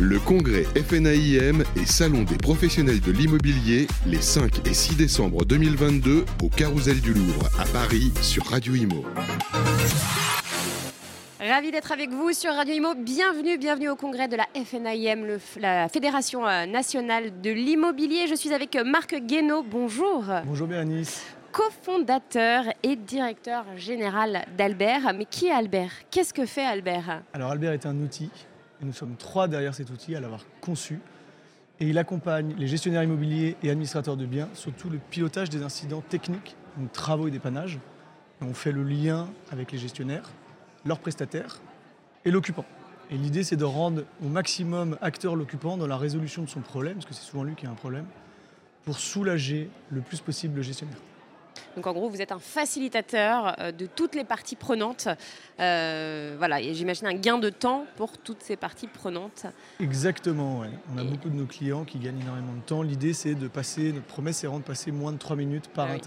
Le congrès FNAIM et Salon des professionnels de l'immobilier les 5 et 6 décembre 2022 au Carousel du Louvre à Paris sur Radio Imo. Ravi d'être avec vous sur Radio Imo. Bienvenue, bienvenue au congrès de la FNIM, le- la Fédération euh, nationale de l'immobilier. Je suis avec euh, Marc Guénaud. Bonjour. Bonjour Bérénice. Cofondateur et directeur général d'Albert. Mais qui est Albert? Qu'est-ce que fait Albert? Alors Albert est un outil, nous sommes trois derrière cet outil à l'avoir conçu. Et il accompagne les gestionnaires immobiliers et administrateurs de biens sur tout le pilotage des incidents techniques, donc travaux et dépannages. On fait le lien avec les gestionnaires, leurs prestataires et l'occupant. Et l'idée c'est de rendre au maximum acteur l'occupant dans la résolution de son problème, parce que c'est souvent lui qui a un problème, pour soulager le plus possible le gestionnaire. Donc en gros, vous êtes un facilitateur euh, de toutes les parties prenantes. Euh, voilà, et j'imagine un gain de temps pour toutes ces parties prenantes. Exactement, ouais. On a Et- beaucoup de nos clients qui gagnent énormément de temps. L'idée, c'est de passer, notre promesse, c'est de passer moins de 3 minutes par Ah oui.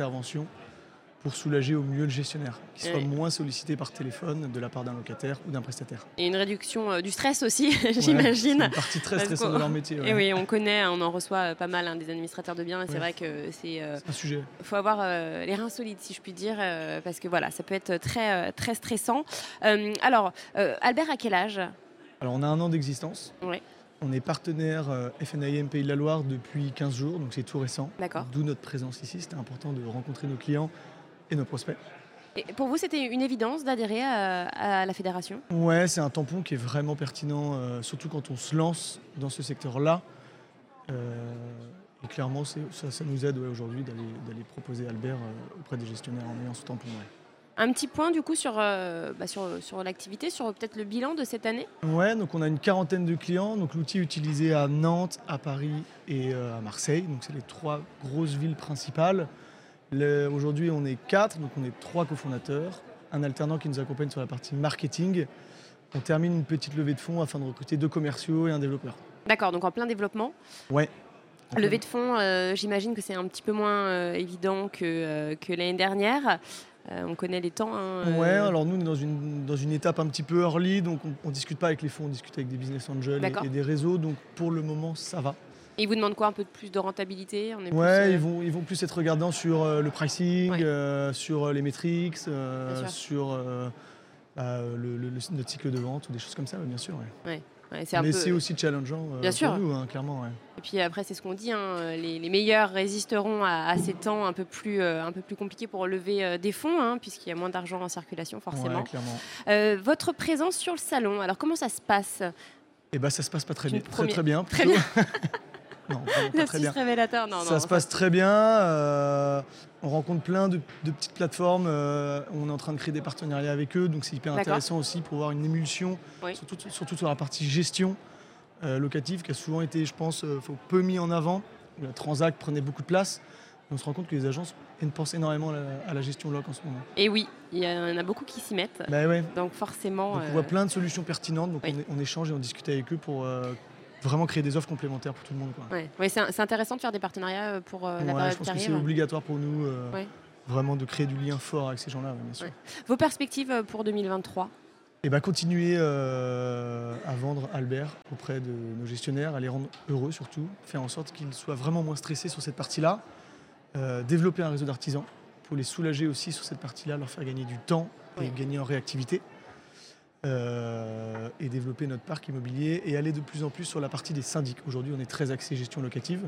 Pour soulager au mieux le gestionnaire, qui soit Oui. moins sollicité par téléphone de la part d'un locataire ou d'un prestataire. Et une réduction euh, du stress aussi, Ouais, C'est j'imagine. une partie très stressante de leur métier. ouais. Et oui, on connaît, on en reçoit euh, pas mal hein, des administrateurs de biens. et C'est Ouais. vrai que c'est euh, un sujet. faut avoir euh, les reins solides, si je puis dire, parce que voilà, ça peut être très, très stressant. Alors, Albert, à quel âge? Alors, on a un an d'existence. Ouais. On est partenaire FNIM Pays de la Loire depuis 15 jours, donc c'est tout récent. D'accord. D'où notre présence ici. C'était important de rencontrer nos clients et nos prospects. Et pour vous, c'était une évidence d'adhérer à, à la fédération? Ouais, c'est un tampon qui est vraiment pertinent, euh, surtout quand on se lance dans ce secteur-là. Euh, et clairement, ça, ça nous aide ouais, aujourd'hui d'aller proposer Albert euh, auprès des gestionnaires en ayant ce tampon. ouais. Un petit point du coup sur, bah, sur, sur l'activité, sur peut-être le bilan de cette année? Ouais, donc on a une quarantaine de clients. Donc l'outil est utilisé à Nantes, à Paris et à Marseille. Donc c'est les trois grosses villes principales. Aujourd'hui, on est quatre, donc on est trois cofondateurs, un alternant qui nous accompagne sur la partie marketing. On termine une petite levée de fonds afin de recruter deux commerciaux et un développeur. D'accord, donc en plein développement. Ouais. Levée de fonds, euh, j'imagine que c'est un petit peu moins euh, évident que, euh, que l'année dernière. On connaît les temps. hein, Ouais, alors nous, on est dans une, dans une étape un petit peu early, donc on ne discute pas avec les fonds, on discute avec des business angels et des réseaux, donc pour le moment, ça va. Et ils vous demandent quoi Un peu plus de rentabilité? On est Ouais, euh, ils, vont, ils vont plus être regardants sur euh, le pricing, Ouais. euh, sur les métriques, Bien sur le, le- le- notre cycle de vente ou des choses comme ça, bien sûr. ouais. ouais, c'est un Mais peu- c'est aussi challengeant euh, Bien pour sûr. nous, hein, clairement. ouais. Et puis après, c'est ce qu'on dit, hein, les, les meilleurs résisteront à, à ces temps un peu plus, euh, un peu plus compliqués pour lever euh, des fonds, hein, puisqu'il y a moins d'argent en circulation, forcément. Ouais, clairement. Votre présence sur le salon, alors comment ça se passe? Et bah ça se passe pas très bien. Très, bien. Très plutôt. Non, pas très bien. révélateur, non, ça non. se passe très bien. euh, on rencontre plein de, de petites plateformes. euh, on est en train de créer des partenariats avec eux, donc c'est hyper intéressant aussi pour voir une émulsion, Oui. surtout, surtout sur la partie gestion euh, locative qui a souvent été, je pense, peu mis en avant. Le Transact prenait beaucoup de place. Et on se rend compte que les agences pensent énormément à la, à la gestion loc en ce moment. Et oui, il y en a beaucoup qui s'y mettent. Bah ouais. Donc forcément, Donc on voit plein de solutions pertinentes. Donc oui. on, échange et on discute avec eux pour vraiment créer des offres complémentaires pour tout le monde. ouais. Ouais, c'est intéressant de faire des partenariats euh, pour euh, la période je pense que c'est arrive. obligatoire pour nous. euh. Vraiment de créer du lien fort avec ces gens-là, bien sûr. Vos perspectives pour 2023 Et bah continuer euh, à vendre Albert auprès de nos gestionnaires, à les rendre heureux surtout, faire en sorte qu'ils soient vraiment moins stressés sur cette partie-là, euh, développer un réseau d'artisans pour les soulager aussi sur cette partie-là, leur faire gagner du temps et Oui. gagner en réactivité, euh, et développer notre parc immobilier et aller de plus en plus sur la partie des syndics. Aujourd'hui, on est très axé gestion locative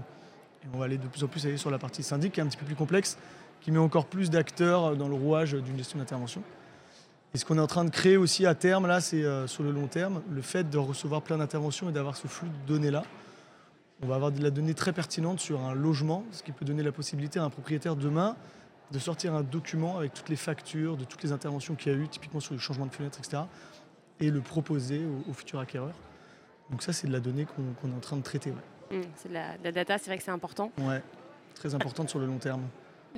et on va aller de plus en plus aller sur la partie syndic qui est un petit peu plus complexe, qui met encore plus d'acteurs dans le rouage d'une gestion d'intervention. Et ce qu'on est en train de créer aussi à terme, là, c'est euh, sur le long terme, le fait de recevoir plein d'interventions et d'avoir ce flux de données-là. On va avoir de la donnée très pertinente sur un logement, ce qui peut donner la possibilité à un propriétaire demain de sortir un document avec toutes les factures de toutes les interventions qu'il y a eu, typiquement sur le changement de fenêtre, etc., et le proposer au, au futur acquéreur. Donc ça, c'est de la donnée qu'on est en train de traiter. Ouais. Hum, C'est de la, de la data, c'est vrai que c'est important. Ouais, très importante sur le long terme.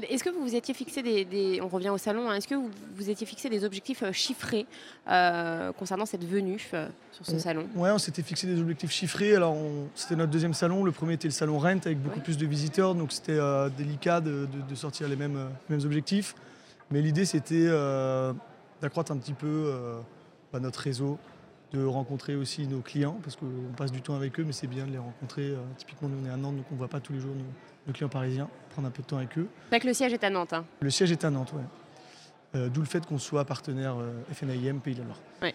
Est-ce que vous vous étiez fixé des, des- on revient au salon, hein, est-ce que vous vous étiez fixé des objectifs euh, chiffrés euh, concernant cette venue euh, sur ce On- salon? Ouais, on s'était fixé des objectifs chiffrés. Alors, c'était notre deuxième salon. Le premier était le salon Rent avec beaucoup Ouais. plus de visiteurs, donc c'était euh, délicat de, de- de sortir les mêmes, euh, mêmes objectifs. Mais l'idée, c'était euh, d'accroître un petit peu euh, bah, notre réseau, de rencontrer aussi nos clients, parce qu'on passe du temps avec eux, mais c'est bien de les rencontrer. Euh, typiquement, nous, on est à Nantes, donc on ne voit pas tous les jours nos, nos clients parisiens, prendre un peu de temps avec eux. C'est que le siège est à Nantes. hein. Le siège est à Nantes, ouais. Euh, D'où le fait qu'on soit partenaire euh, FNIM Pays de la Loire. Ouais.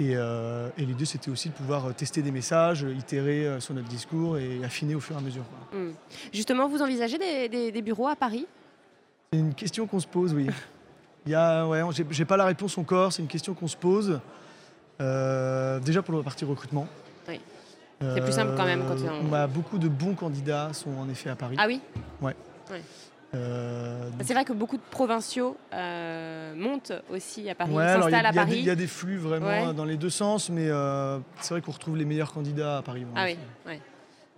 Et, euh, et l'idée, c'était aussi de pouvoir tester des messages, itérer sur notre discours et affiner au fur et à mesure. quoi. Hmm. Justement, vous envisagez des, des- des bureaux à Paris? C'est une question qu'on se pose, oui. Il y a, ouais, j'ai- pas la réponse encore, c'est une question qu'on se pose. Euh, déjà pour la partie recrutement. Oui. C'est plus simple quand même quand Euh, on- a beaucoup de bons candidats sont en effet à Paris. Ah oui? Euh, C'est vrai que beaucoup de provinciaux euh, montent aussi à Paris, Ouais, alors il y, a- s'installent à Paris. il y a des flux vraiment Ouais. dans les deux sens, mais euh, c'est vrai qu'on retrouve les meilleurs candidats à Paris. Ah oui, ouais.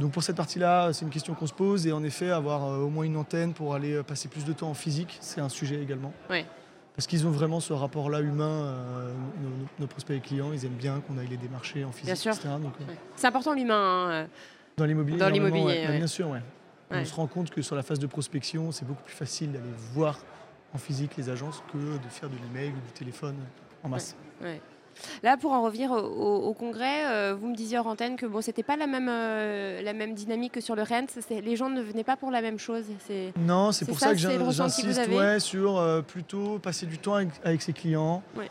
Donc pour cette partie-là, c'est une question qu'on se pose et en effet avoir euh, au moins une antenne pour aller euh, passer plus de temps en physique, c'est un sujet également. Parce qu'ils ont vraiment ce rapport-là humain, euh, nos, prospects et clients, ils aiment bien qu'on aille les démarcher en physique, Bien sûr. etc. Euh. C'est important l'humain. hein, euh. Dans l'immobilier, Dans l'immobilier, ouais. Ouais. bien sûr, ouais. Ouais. On se rend compte que sur la phase de prospection, c'est beaucoup plus facile d'aller voir en physique les agences que de faire de l'email ou du téléphone en masse. Là, pour en revenir au, au- au congrès, euh, vous me disiez hors antenne que bon, c'était pas la même, euh, la même dynamique que sur le Rent. C'est- Les gens ne venaient pas pour la même chose. Non, c'est pour ça, ça, que j'insiste ouais, sur euh, plutôt passer du temps avec, avec ses clients, Ouais.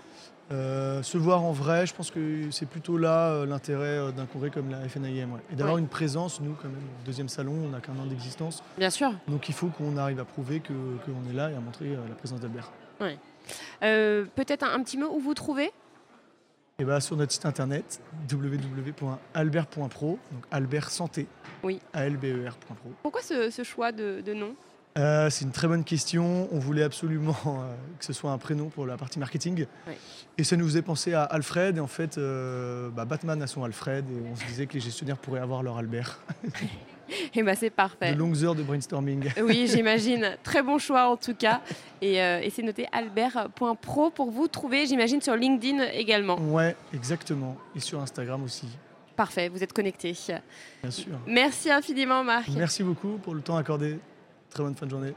se voir en vrai. Je pense que c'est plutôt là l'intérêt d'un congrès comme la FNIM. ouais. Et d'avoir une présence, nous, quand même, au deuxième salon, on n'a qu'un an d'existence. bien sûr. Donc il faut qu'on arrive à prouver que- qu'on est là et à montrer la présence d'Albert. Peut-être un, un petit mot où vous trouvez Et bah, sur notre site internet www.albert.pro, donc Albert Santé, Oui. A-L-B-E-R.pro. Pourquoi ce, ce choix de, de nom? Euh, c'est une très bonne question. On voulait absolument euh, que ce soit un prénom pour la partie marketing. Et ça nous faisait penser à Alfred. Et en fait, euh, bah, Batman a son Alfred. Et on se disait que les gestionnaires pourraient avoir leur Albert. Eh ben, c'est parfait. De longues heures de brainstorming. Oui, j'imagine. Très bon choix en tout cas. Et, euh, et c'est noté albert.pro pour vous trouver, j'imagine, sur LinkedIn également. Ouais, exactement. Et sur Instagram aussi, Parfait, vous êtes connecté. bien sûr. Merci infiniment, Marc. Merci beaucoup pour le temps accordé. Très bonne fin de journée.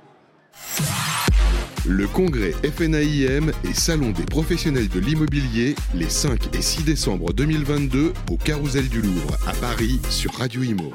Le congrès FNAIM et Salon des professionnels de l'immobilier les 5 et 6 décembre 2022 au Carousel du Louvre à Paris sur Radio Imo.